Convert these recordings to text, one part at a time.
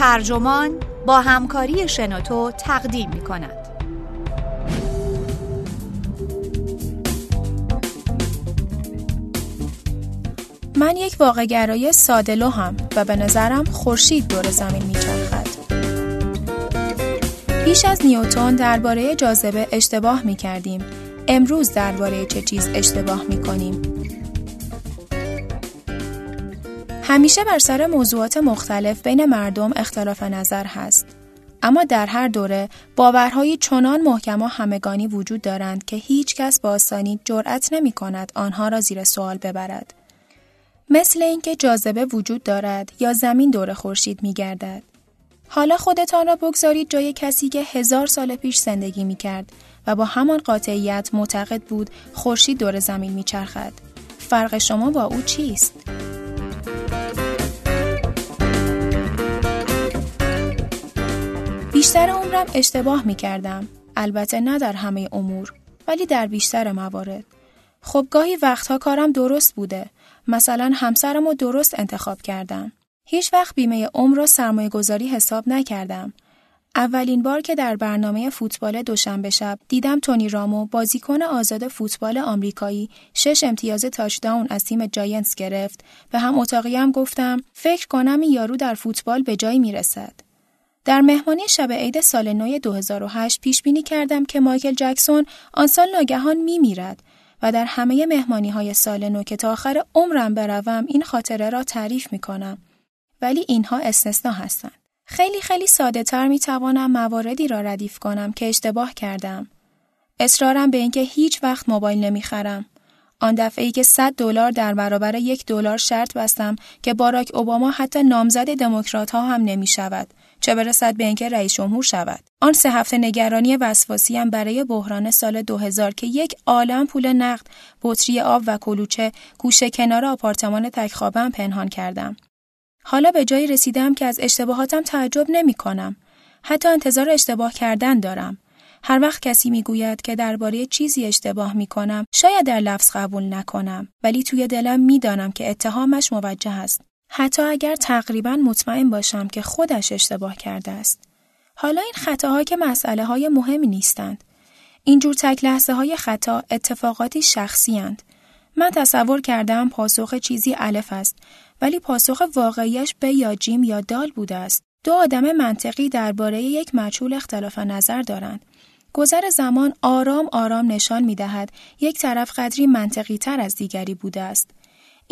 ترجمان با همکاری شنوتو تقدیم می کند. من یک واقع ساده هم و به نظرم خورشید دور زمین میچرخد. پیش از نیوتون درباره جاذبه اشتباه می کردیم. امروز درباره چه چیز اشتباه می کنیم؟ همیشه بر سر موضوعات مختلف بین مردم اختلاف نظر هست. اما در هر دوره باورهایی چنان محکم و همگانی وجود دارند که هیچ کس با آسانی جرأت نمی کند آنها را زیر سوال ببرد. مثل اینکه جاذبه وجود دارد یا زمین دور خورشید می گردد. حالا خودتان را بگذارید جای کسی که هزار سال پیش زندگی می کرد و با همان قاطعیت معتقد بود خورشید دور زمین می چرخد. فرق شما با او چیست؟ بیشتر عمرم اشتباه می کردم. البته نه در همه امور ولی در بیشتر موارد. خب گاهی وقتها کارم درست بوده. مثلا همسرم رو درست انتخاب کردم. هیچ وقت بیمه عمر را سرمایه گذاری حساب نکردم. اولین بار که در برنامه فوتبال دوشنبه شب دیدم تونی رامو بازیکن آزاد فوتبال آمریکایی شش امتیاز تاچداون از تیم جاینتس گرفت به هم اتاقی هم گفتم فکر کنم یارو در فوتبال به جایی می‌رسد. در مهمانی شب عید سال نو 2008 پیش بینی کردم که مایکل جکسون آن سال ناگهان می میرد و در همه مهمانی های سال نو که تا آخر عمرم بروم این خاطره را تعریف می کنم. ولی اینها استثنا هستند. خیلی خیلی ساده تر می توانم مواردی را ردیف کنم که اشتباه کردم. اصرارم به اینکه هیچ وقت موبایل نمی‌خرم. آن دفعه ای که 100 دلار در برابر یک دلار شرط بستم که باراک اوباما حتی نامزد دموکرات ها هم نمی شود چه برسد به اینکه رئیس جمهور شود آن سه هفته نگرانی وسواسی هم برای بحران سال 2000 که یک عالم پول نقد بطری آب و کلوچه گوشه کنار آپارتمان تکخوابم پنهان کردم حالا به جایی رسیدم که از اشتباهاتم تعجب نمی کنم. حتی انتظار اشتباه کردن دارم. هر وقت کسی می‌گوید که درباره چیزی اشتباه می کنم شاید در لفظ قبول نکنم ولی توی دلم می‌دانم که اتهامش موجه است حتی اگر تقریبا مطمئن باشم که خودش اشتباه کرده است حالا این خطاها که مسئله های مهمی نیستند اینجور تک لحظه های خطا اتفاقاتی شخصی هند. من تصور کردم پاسخ چیزی الف است ولی پاسخ واقعیش به یا جیم یا دال بوده است. دو آدم منطقی درباره یک مچول اختلاف نظر دارند. گذر زمان آرام آرام نشان می دهد یک طرف قدری منطقی تر از دیگری بوده است.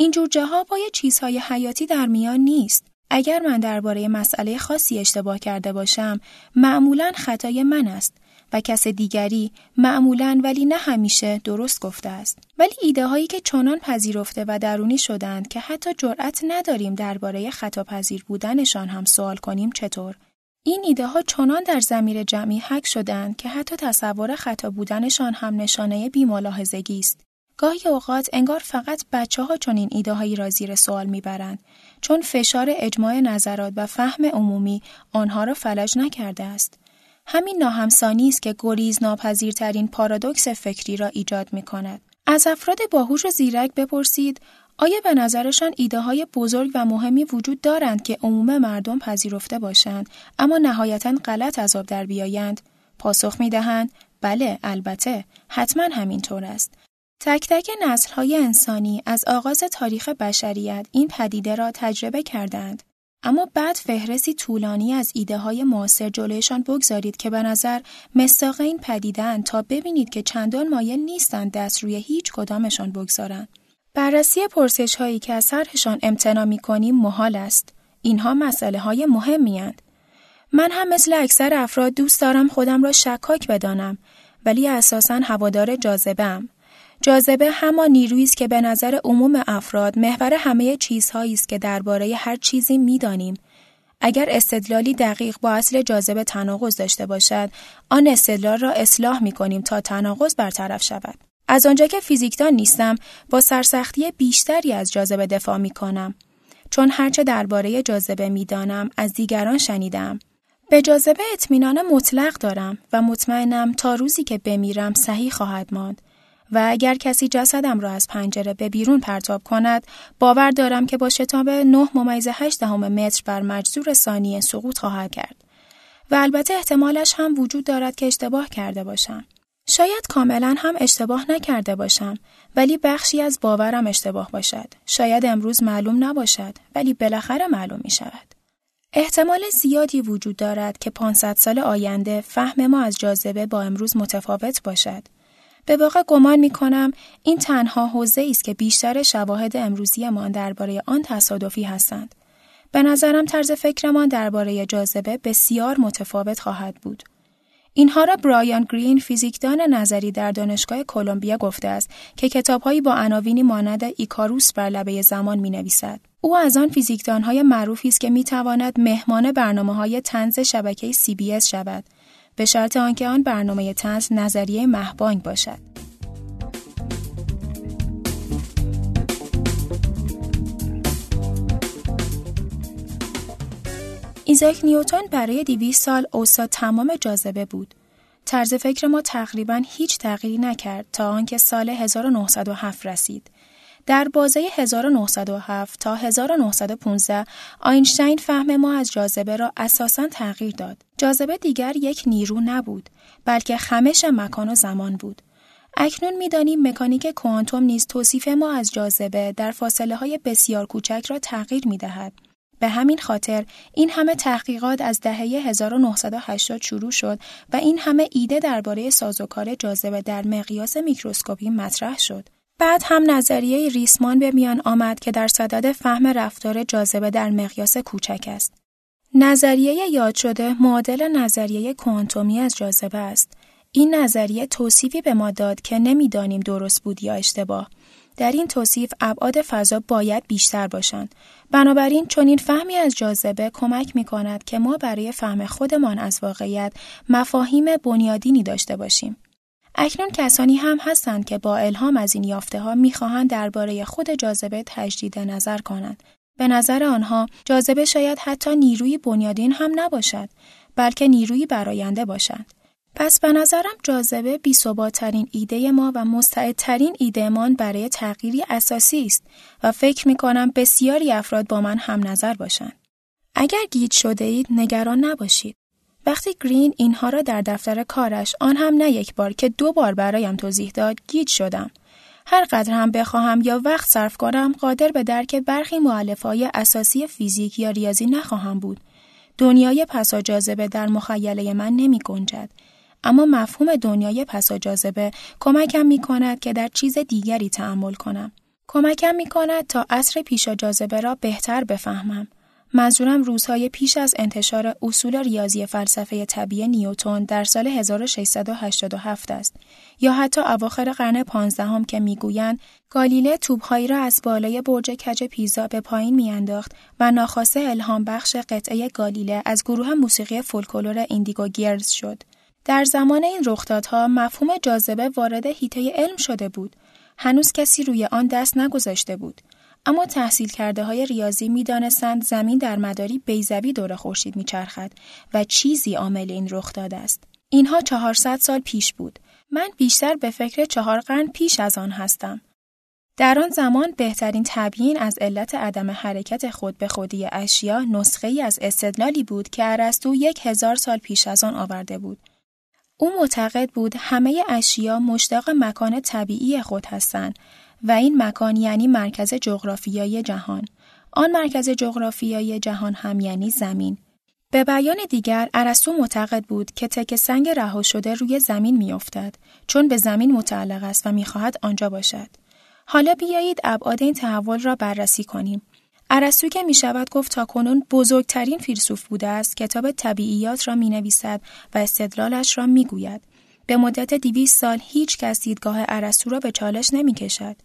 اینجور جاها با چیزهای حیاتی در میان نیست. اگر من درباره مسئله خاصی اشتباه کرده باشم، معمولا خطای من است و کس دیگری معمولا ولی نه همیشه درست گفته است. ولی ایده هایی که چنان پذیرفته و درونی شدند که حتی جرأت نداریم درباره خطا پذیر بودنشان هم سوال کنیم چطور؟ این ایده ها چنان در زمیر جمعی حک شدند که حتی تصور خطا بودنشان هم نشانه بیملاحظگی است. گاهی اوقات انگار فقط بچه ها چنین ایده هایی را زیر سوال می‌برند چون فشار اجماع نظرات و فهم عمومی آنها را فلج نکرده است همین ناهمسانی است که گریز ناپذیرترین پارادوکس فکری را ایجاد می کند. از افراد باهوش و زیرک بپرسید آیا به نظرشان ایده های بزرگ و مهمی وجود دارند که عموم مردم پذیرفته باشند اما نهایتا غلط آب در بیایند؟ پاسخ می دهند بله البته حتما همینطور است. تک تک نسل های انسانی از آغاز تاریخ بشریت این پدیده را تجربه کردند. اما بعد فهرستی طولانی از ایده های معاصر جلویشان بگذارید که به نظر مستاق این پدیدن تا ببینید که چندان مایل نیستند دست روی هیچ کدامشان بگذارند. بررسی پرسش هایی که از طرحشان امتنا می کنیم محال است. اینها مسئله های مهمی هند. من هم مثل اکثر افراد دوست دارم خودم را شکاک بدانم ولی اساسا هوادار جاذبه جاذبه همان نیرویی است که به نظر عموم افراد محور همه چیزهایی است که درباره هر چیزی می‌دانیم. اگر استدلالی دقیق با اصل جاذبه تناقض داشته باشد آن استدلال را اصلاح می کنیم تا تناقض برطرف شود. از آنجا که فیزیکدان نیستم با سرسختی بیشتری از جاذبه دفاع می کنم چون هرچه درباره جاذبه می‌دانم از دیگران شنیدم. به جاذبه اطمینان مطلق دارم و مطمئنم تا روزی که بمیرم صحیح خواهد ماند. و اگر کسی جسدم را از پنجره به بیرون پرتاب کند باور دارم که با شتاب 9 ممیز 8 دهم متر بر مجذور ثانیه سقوط خواهد کرد. و البته احتمالش هم وجود دارد که اشتباه کرده باشم. شاید کاملا هم اشتباه نکرده باشم ولی بخشی از باورم اشتباه باشد. شاید امروز معلوم نباشد ولی بالاخره معلوم می شود احتمال زیادی وجود دارد که 500 سال آینده فهم ما از جاذبه با امروز متفاوت باشد. به واقع گمان می کنم این تنها حوزه است که بیشتر شواهد امروزیمان درباره آن تصادفی هستند. به نظرم طرز فکرمان درباره جاذبه بسیار متفاوت خواهد بود. اینها را برایان گرین فیزیکدان نظری در دانشگاه کلمبیا گفته است که کتابهایی با عناوینی مانند ایکاروس بر لبه زمان می نویسد. او از آن فیزیکدانهای معروفی است که می تواند مهمان برنامه های تنز شبکه CBS شود به شرط آنکه آن برنامه تنز نظریه مهبانگ باشد. ایزاک نیوتن برای 200 سال استاد تمام جاذبه بود. طرز فکر ما تقریبا هیچ تغییری نکرد تا آنکه سال 1907 رسید. در بازه 1907 تا 1915 آینشتین فهم ما از جاذبه را اساساً تغییر داد. جاذبه دیگر یک نیرو نبود، بلکه خمش مکان و زمان بود. اکنون می‌دانیم مکانیک کوانتوم نیز توصیف ما از جاذبه در فاصله های بسیار کوچک را تغییر می دهد. به همین خاطر این همه تحقیقات از دهه 1980 شروع شد و این همه ایده درباره سازوکار جاذبه در مقیاس میکروسکوپی مطرح شد. بعد هم نظریه ریسمان به میان آمد که در صدد فهم رفتار جاذبه در مقیاس کوچک است. نظریه یاد شده معادل نظریه کوانتومی از جاذبه است. این نظریه توصیفی به ما داد که نمی‌دانیم درست بود یا اشتباه. در این توصیف ابعاد فضا باید بیشتر باشند. بنابراین چنین فهمی از جاذبه کمک می کند که ما برای فهم خودمان از واقعیت مفاهیم بنیادینی داشته باشیم. اکنون کسانی هم هستند که با الهام از این یافته ها می‌خواهند درباره خود جاذبه تجدید نظر کنند. به نظر آنها جاذبه شاید حتی نیروی بنیادین هم نباشد بلکه نیروی براینده باشد. پس به نظرم جاذبه بی ترین ایده ما و مستعدترین ایدهمان برای تغییری اساسی است و فکر می کنم بسیاری افراد با من هم نظر باشند. اگر گیج شده اید نگران نباشید. وقتی گرین اینها را در دفتر کارش آن هم نه یک بار که دو بار برایم توضیح داد گیج شدم. هر قدر هم بخواهم یا وقت صرف کنم قادر به درک برخی معلفهای اساسی فیزیک یا ریاضی نخواهم بود. دنیای پسا جاذبه در مخیله من نمی گنجد. اما مفهوم دنیای پسا جاذبه کمکم می کند که در چیز دیگری تعمل کنم. کمکم می کند تا اصر پیشا جاذبه را بهتر بفهمم. منظورم روزهای پیش از انتشار اصول ریاضی فلسفه طبیعی نیوتون در سال 1687 است یا حتی اواخر قرن پانزدهم که می‌گویند گالیله توبهایی را از بالای برج کج پیزا به پایین میانداخت و ناخواسته الهام بخش قطعه گالیله از گروه موسیقی فولکلور ایندیگو گیرز شد. در زمان این رخدادها مفهوم جاذبه وارد هیته علم شده بود. هنوز کسی روی آن دست نگذاشته بود. اما تحصیل کرده های ریاضی می دانستند زمین در مداری بیزوی دور خورشید می چرخد و چیزی عامل این رخ داده است. اینها 400 سال پیش بود. من بیشتر به فکر چهار قرن پیش از آن هستم. در آن زمان بهترین تبیین از علت عدم حرکت خود به خودی اشیا نسخه ای از استدلالی بود که ارسطو یک هزار سال پیش از آن آورده بود. او معتقد بود همه اشیا مشتاق مکان طبیعی خود هستند و این مکان یعنی مرکز جغرافیایی جهان. آن مرکز جغرافیایی جهان هم یعنی زمین. به بیان دیگر ارسطو معتقد بود که تک سنگ رها شده روی زمین میافتد چون به زمین متعلق است و می‌خواهد آنجا باشد. حالا بیایید ابعاد این تحول را بررسی کنیم. ارسطو که می شود گفت تا کنون بزرگترین فیلسوف بوده است کتاب طبیعیات را می نویسد و استدلالش را می گوید. به مدت دیویست سال هیچ کس دیدگاه ارسطو را به چالش نمی کشد.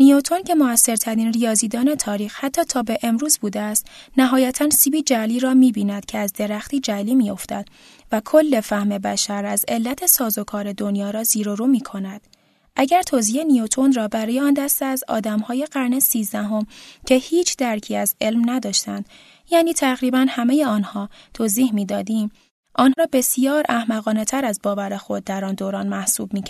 نیوتون که موثرترین ریاضیدان تاریخ حتی تا به امروز بوده است نهایتا سیبی جلی را می بیند که از درختی جلی می افتد و کل فهم بشر از علت سازوکار دنیا را زیر و رو می کند. اگر توضیح نیوتون را برای آن دسته از آدمهای قرن سیزدهم که هیچ درکی از علم نداشتند یعنی تقریبا همه آنها توضیح می‌دادیم آن را بسیار احمقانه تر از باور خود در آن دوران محسوب می.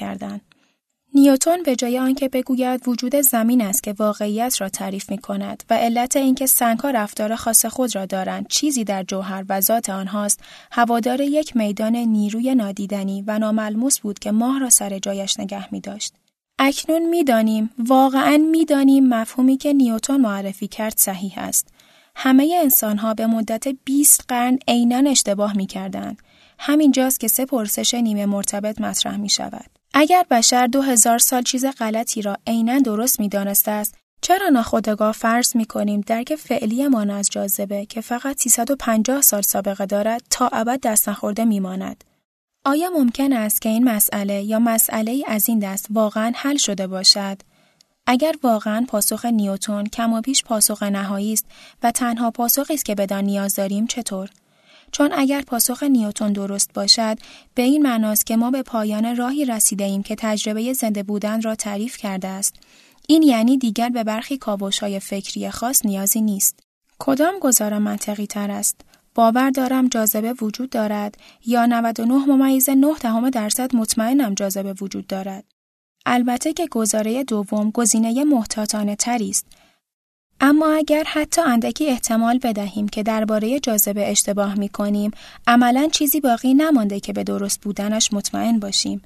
نیوتون به جای آنکه بگوید وجود زمین است که واقعیت را تعریف می کند و علت اینکه سنگها رفتار خاص خود را دارند چیزی در جوهر و ذات آنهاست هوادار یک میدان نیروی نادیدنی و ناملموس بود که ماه را سر جایش نگه می داشت. اکنون می‌دانیم واقعا می‌دانیم مفهومی که نیوتون معرفی کرد صحیح است همه انسانها به مدت 20 قرن عینا اشتباه می کردند. همینجاست که سه پرسش نیمه مرتبط مطرح می شود. اگر بشر دو هزار سال چیز غلطی را عینا درست می دانسته است، چرا ناخودآگاه فرض می کنیم درک فعلیمان از جاذبه که فقط 350 سال سابقه دارد تا ابد دست نخورده می ماند؟ آیا ممکن است که این مسئله یا مسئله از این دست واقعا حل شده باشد؟ اگر واقعا پاسخ نیوتون کم و پیش پاسخ نهایی است و تنها پاسخی است که بدان نیاز داریم چطور؟ چون اگر پاسخ نیوتون درست باشد به این معناست که ما به پایان راهی رسیده ایم که تجربه زنده بودن را تعریف کرده است. این یعنی دیگر به برخی کاوش های فکری خاص نیازی نیست. کدام گزاره منطقی تر است؟ باور دارم جاذبه وجود دارد یا 99 ممیز 9 دهم درصد مطمئنم جاذبه وجود دارد. البته که گزاره دوم گزینه محتاطانه تری است اما اگر حتی اندکی احتمال بدهیم که درباره جاذبه اشتباه می کنیم، عملا چیزی باقی نمانده که به درست بودنش مطمئن باشیم.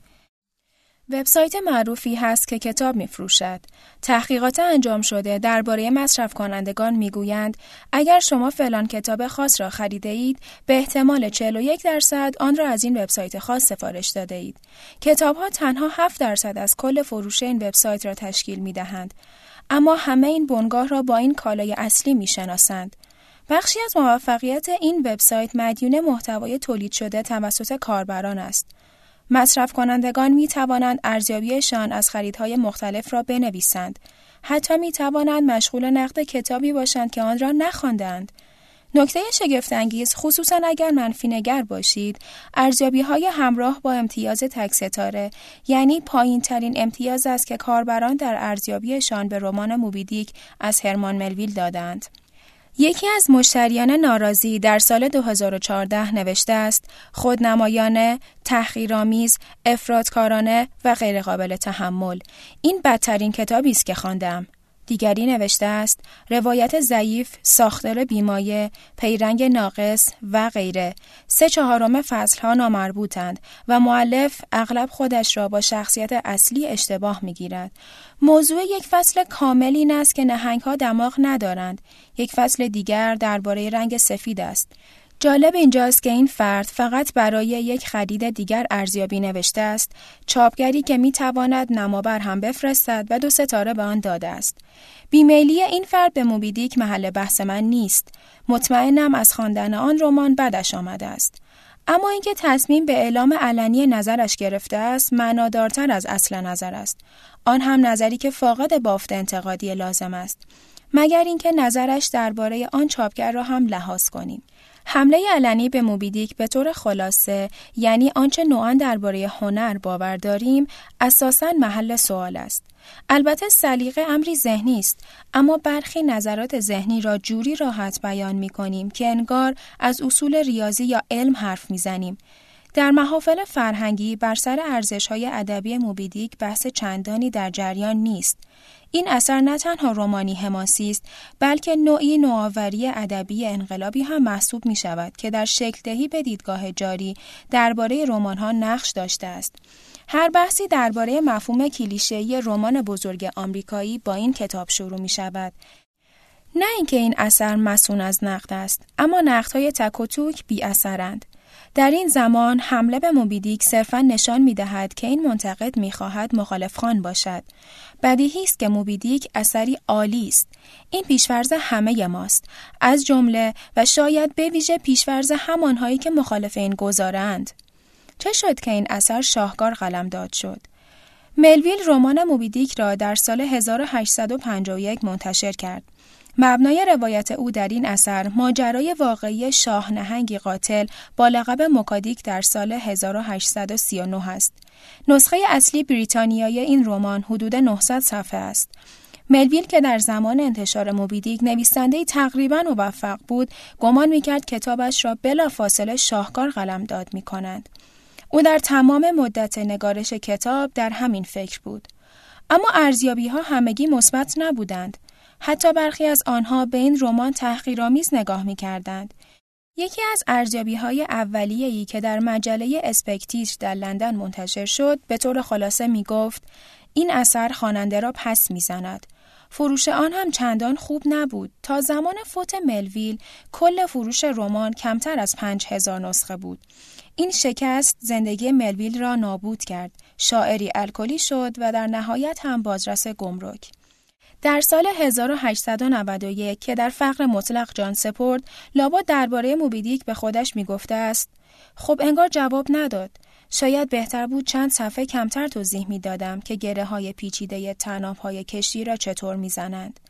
وبسایت معروفی هست که کتاب میفروشد. تحقیقات انجام شده درباره مصرف کنندگان می‌گویند اگر شما فلان کتاب خاص را خریده اید به احتمال 41 درصد آن را از این وبسایت خاص سفارش داده اید. کتاب ها تنها 7 درصد از کل فروش این وبسایت را تشکیل می دهند. اما همه این بنگاه را با این کالای اصلی می شناسند. بخشی از موفقیت این وبسایت مدیون محتوای تولید شده توسط کاربران است. مصرف کنندگان می توانند ارزیابیشان از خریدهای مختلف را بنویسند. حتی می توانند مشغول نقد کتابی باشند که آن را نخواندند. نکته شگفتانگیز خصوصا اگر منفی نگر باشید ارزیابی های همراه با امتیاز تک ستاره یعنی پایین ترین امتیاز است که کاربران در ارزیابیشان به رمان موبیدیک از هرمان ملویل دادند. یکی از مشتریان ناراضی در سال 2014 نوشته است خودنمایانه، تحقیرآمیز، افرادکارانه و غیرقابل تحمل. این بدترین کتابی است که خواندم. دیگری نوشته است روایت ضعیف، ساختار بیمایه، پیرنگ ناقص و غیره. سه چهارم ها نامربوطند و معلف اغلب خودش را با شخصیت اصلی اشتباه می گیرد. موضوع یک فصل کامل این است که نهنگ ها دماغ ندارند. یک فصل دیگر درباره رنگ سفید است. جالب اینجاست که این فرد فقط برای یک خرید دیگر ارزیابی نوشته است چاپگری که می تواند نمابر هم بفرستد و دو ستاره به آن داده است. بیمیلی این فرد به موبیدیک محل بحث من نیست. مطمئنم از خواندن آن رمان بدش آمده است. اما اینکه تصمیم به اعلام علنی نظرش گرفته است معنادارتر از اصل نظر است. آن هم نظری که فاقد بافت انتقادی لازم است. مگر اینکه نظرش درباره آن چاپگر را هم لحاظ کنیم. حمله علنی به موبیدیک به طور خلاصه یعنی آنچه نوعا درباره هنر باور داریم اساسا محل سوال است البته سلیقه امری ذهنی است اما برخی نظرات ذهنی را جوری راحت بیان می کنیم که انگار از اصول ریاضی یا علم حرف می زنیم. در محافل فرهنگی بر سر ارزش های ادبی موبیدیک بحث چندانی در جریان نیست. این اثر نه تنها رومانی حماسی است بلکه نوعی نوآوری ادبی انقلابی هم محسوب می شود که در شکل دهی به دیدگاه جاری درباره رمان ها نقش داشته است. هر بحثی درباره مفهوم کلیشه‌ای رمان بزرگ آمریکایی با این کتاب شروع می شود. نه اینکه این اثر مسون از نقد است، اما نقدهای تک و توک بی اثرند. در این زمان حمله به موبیدیک صرفا نشان می دهد که این منتقد می خواهد مخالف خان باشد. بدیهی است که موبیدیک اثری عالی است. این پیشورز همه ماست. از جمله و شاید به ویژه پیشورز همانهایی که مخالف این گذارند. چه شد که این اثر شاهکار قلمداد شد؟ ملویل رمان موبیدیک را در سال 1851 منتشر کرد. مبنای روایت او در این اثر ماجرای واقعی شاه نهنگی قاتل با لقب مکادیک در سال 1839 است. نسخه اصلی بریتانیایی این رمان حدود 900 صفحه است. ملویل که در زمان انتشار موبیدیک نویسنده تقریبا موفق بود، گمان می‌کرد کتابش را بلا فاصله شاهکار قلم داد می کنند. او در تمام مدت نگارش کتاب در همین فکر بود. اما ارزیابی ها همگی مثبت نبودند. حتی برخی از آنها به این رمان تحقیرآمیز نگاه می کردند. یکی از ارزیابی های اولیه‌ای که در مجله اسپکتیش در لندن منتشر شد به طور خلاصه می گفت این اثر خواننده را پس می‌زند. فروش آن هم چندان خوب نبود. تا زمان فوت ملویل کل فروش رمان کمتر از پنج هزار نسخه بود. این شکست زندگی ملویل را نابود کرد. شاعری الکلی شد و در نهایت هم بازرس گمرک. در سال 1891 که در فقر مطلق جان سپرد، لابد درباره موبیدیک به خودش می‌گفته است: خب انگار جواب نداد. شاید بهتر بود چند صفحه کمتر توضیح می دادم که گره های پیچیده تناب های کشتی را چطور می زنند.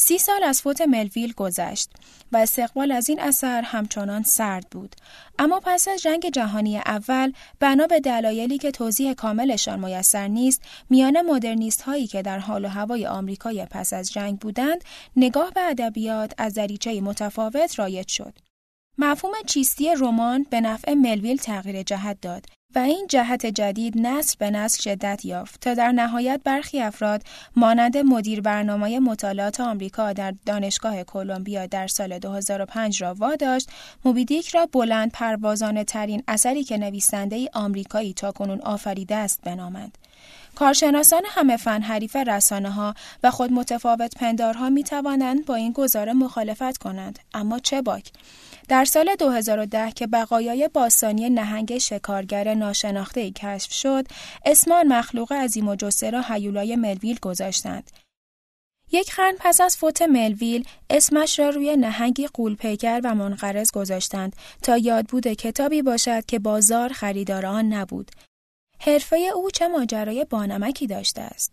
سی سال از فوت ملویل گذشت و استقبال از این اثر همچنان سرد بود. اما پس از جنگ جهانی اول بنا به دلایلی که توضیح کاملشان میسر نیست میان مدرنیست هایی که در حال و هوای آمریکای پس از جنگ بودند نگاه به ادبیات از دریچه متفاوت رایج شد. مفهوم چیستی رمان به نفع ملویل تغییر جهت داد و این جهت جدید نسل به نسل شدت یافت تا در نهایت برخی افراد مانند مدیر برنامه مطالعات آمریکا در دانشگاه کلمبیا در سال 2005 را واداشت موبیدیک را بلند پروازانه ترین اثری که نویسنده ای آمریکایی تاکنون آفریده است بنامند. کارشناسان همه فن حریف رسانه ها و خود متفاوت پندارها می توانند با این گزاره مخالفت کنند اما چه باک در سال 2010 که بقایای باستانی نهنگ شکارگر ناشناخته کشف شد، اسمان مخلوق عظیم و جسه را حیولای ملویل گذاشتند. یک قرن پس از فوت ملویل اسمش را روی نهنگی قولپیکر و منقرض گذاشتند تا یاد بوده کتابی باشد که بازار خریدار آن نبود. حرفه او چه ماجرای بانمکی داشته است.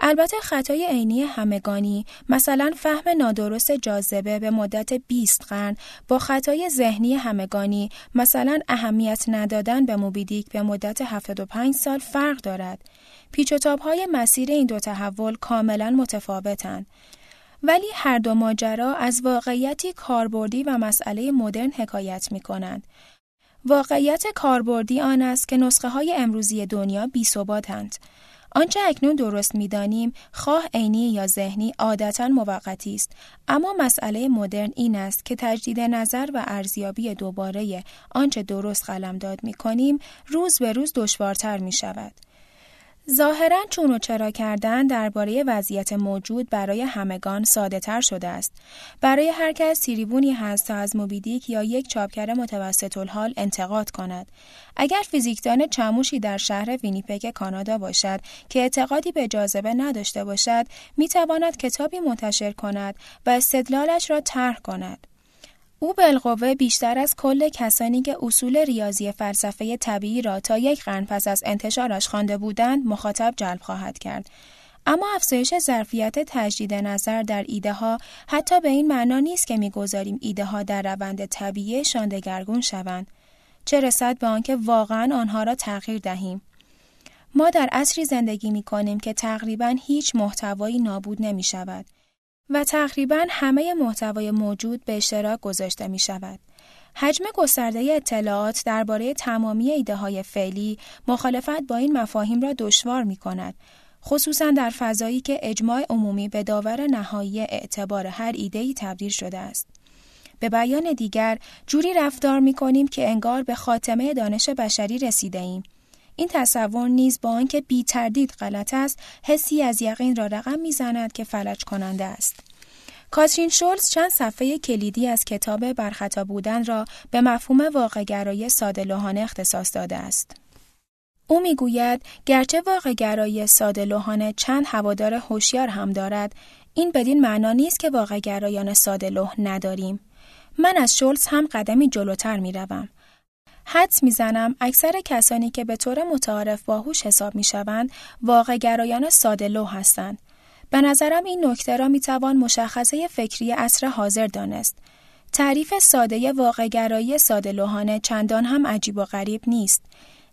البته خطای عینی همگانی مثلا فهم نادرست جاذبه به مدت 20 قرن با خطای ذهنی همگانی مثلا اهمیت ندادن به موبیدیک به مدت 75 سال فرق دارد. پیچ و های مسیر این دو تحول کاملا متفاوتند. ولی هر دو ماجرا از واقعیتی کاربردی و مسئله مدرن حکایت می کنند. واقعیت کاربردی آن است که نسخه های امروزی دنیا بی ثباتند. آنچه اکنون درست می‌دانیم خواه عینی یا ذهنی عادتا موقتی است اما مسئله مدرن این است که تجدید نظر و ارزیابی دوباره آنچه درست قلمداد می کنیم روز به روز دشوارتر می شود. ظاهرا چون و چرا کردن درباره وضعیت موجود برای همگان ساده تر شده است. برای هر کس سیریبونی هست تا از موبیدیک یا یک چاپکر متوسط الحال انتقاد کند. اگر فیزیکدان چموشی در شهر وینیپگ کانادا باشد که اعتقادی به جاذبه نداشته باشد، می تواند کتابی منتشر کند و استدلالش را طرح کند. او بالقوه بیشتر از کل کسانی که اصول ریاضی فلسفه طبیعی را تا یک قرن پس از انتشارش خوانده بودند مخاطب جلب خواهد کرد. اما افزایش ظرفیت تجدید نظر در ایده ها حتی به این معنا نیست که می‌گذاریم ایده ها در روند طبیعی شاندگرگون شوند. چه رسد به آنکه واقعا آنها را تغییر دهیم؟ ما در عصری زندگی می کنیم که تقریبا هیچ محتوایی نابود نمی شود و تقریبا همه محتوای موجود به اشتراک گذاشته می شود. حجم گسترده اطلاعات درباره تمامی ایده های فعلی مخالفت با این مفاهیم را دشوار می کند. خصوصا در فضایی که اجماع عمومی به داور نهایی اعتبار هر ایده‌ای تبدیل شده است. به بیان دیگر جوری رفتار می کنیم که انگار به خاتمه دانش بشری رسیده ایم این تصور نیز با آنکه بی تردید غلط است حسی از یقین را رقم می‌زند که فلج کننده است کاترین شولز چند صفحه کلیدی از کتاب برخطا بودن را به مفهوم واقعگرایی ساده لوحانه اختصاص داده است. او می‌گوید گرچه واقعگرایی ساده لوحانه چند هوادار هوشیار هم دارد، این بدین معنا نیست که واقعگرایان ساده لوح نداریم. من از شولز هم قدمی جلوتر می روم. حدس می‌زنم اکثر کسانی که به طور متعارف باهوش حساب می‌شوند واقع گرایان ساده لو هستند. به نظرم این نکته را می‌توان مشخصه فکری اصر حاضر دانست. تعریف ساده واقعگرایی ساده لوحانه چندان هم عجیب و غریب نیست.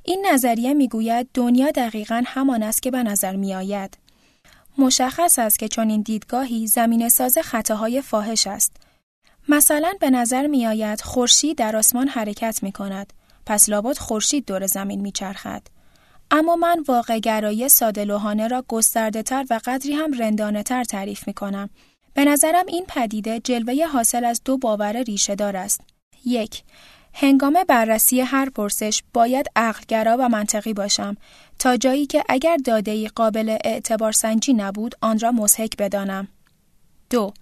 این نظریه می‌گوید دنیا دقیقا همان است که به نظر میآید. مشخص است که چون این دیدگاهی زمین ساز خطاهای فاحش است. مثلا به نظر میآید خورشید در آسمان حرکت می کند. پس لابد خورشید دور زمین میچرخد اما من واقع گرایی ساده لوحانه را گسترده تر و قدری هم رندانه تر تعریف می کنم. به نظرم این پدیده جلوه حاصل از دو باور ریشه دار است. یک هنگام بررسی هر پرسش باید عقلگرا و منطقی باشم تا جایی که اگر داده قابل اعتبار سنجی نبود آن را مزهک بدانم. دو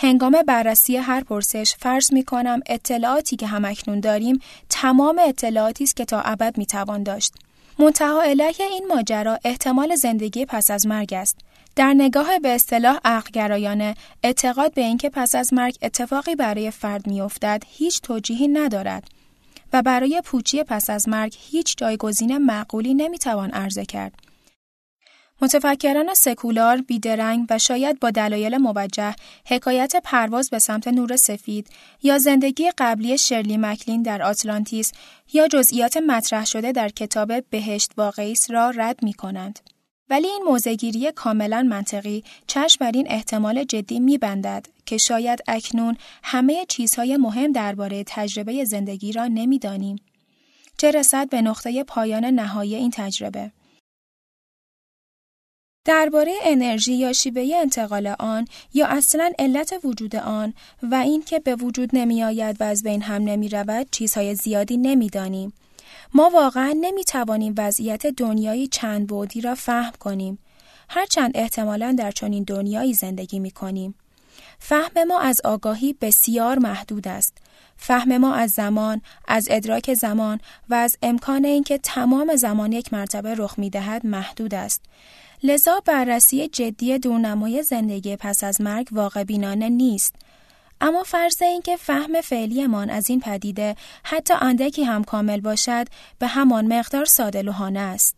هنگام بررسی هر پرسش فرض می کنم اطلاعاتی که همکنون داریم تمام اطلاعاتی است که تا ابد می توان داشت. منتها علیه این ماجرا احتمال زندگی پس از مرگ است. در نگاه به اصطلاح عقلگرایانه اعتقاد به اینکه پس از مرگ اتفاقی برای فرد میافتد هیچ توجیهی ندارد و برای پوچی پس از مرگ هیچ جایگزین معقولی نمی‌توان عرضه کرد. متفکران سکولار، بیدرنگ و شاید با دلایل موجه حکایت پرواز به سمت نور سفید یا زندگی قبلی شرلی مکلین در آتلانتیس یا جزئیات مطرح شده در کتاب بهشت واقعی را رد می کنند. ولی این موزگیری کاملا منطقی چشم بر این احتمال جدی میبندد که شاید اکنون همه چیزهای مهم درباره تجربه زندگی را نمی‌دانیم. چه رسد به نقطه پایان نهایی این تجربه. درباره انرژی یا شیوه انتقال آن یا اصلا علت وجود آن و اینکه به وجود نمی آید و از بین هم نمی رود چیزهای زیادی نمی دانیم. ما واقعا نمی توانیم وضعیت دنیایی چند بودی را فهم کنیم. هرچند احتمالا در چنین دنیایی زندگی می کنیم. فهم ما از آگاهی بسیار محدود است. فهم ما از زمان، از ادراک زمان و از امکان اینکه تمام زمان یک مرتبه رخ می دهد محدود است. لذا بررسی جدی دورنمای زندگی پس از مرگ واقع بینانه نیست. اما فرض اینکه فهم فعلیمان از این پدیده حتی اندکی هم کامل باشد به همان مقدار ساده لوحانه است.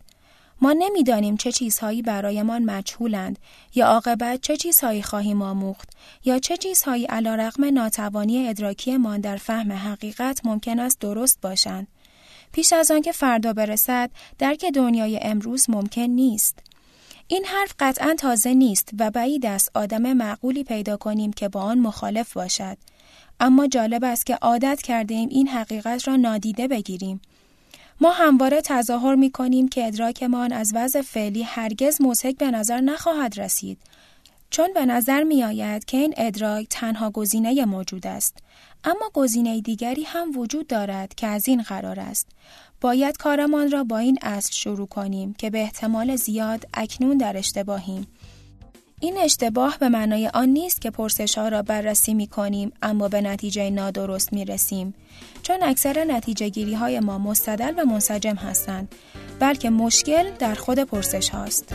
ما نمی‌دانیم چه چیزهایی برایمان مجهولند یا عاقبت چه چیزهایی خواهیم آموخت یا چه چیزهایی علیرغم ناتوانی ادراکیمان در فهم حقیقت ممکن است درست باشند. پیش از آنکه فردا برسد درک دنیای امروز ممکن نیست. این حرف قطعا تازه نیست و بعید است آدم معقولی پیدا کنیم که با آن مخالف باشد. اما جالب است که عادت کرده ایم این حقیقت را نادیده بگیریم. ما همواره تظاهر می کنیم که ادراکمان از وضع فعلی هرگز مزهک به نظر نخواهد رسید. چون به نظر می آید که این ادراک تنها گزینه موجود است. اما گزینه دیگری هم وجود دارد که از این قرار است. باید کارمان را با این اصل شروع کنیم که به احتمال زیاد اکنون در اشتباهیم. این اشتباه به معنای آن نیست که پرسش ها را بررسی می کنیم اما به نتیجه نادرست می رسیم. چون اکثر نتیجه گیری های ما مستدل و منسجم هستند بلکه مشکل در خود پرسش هاست.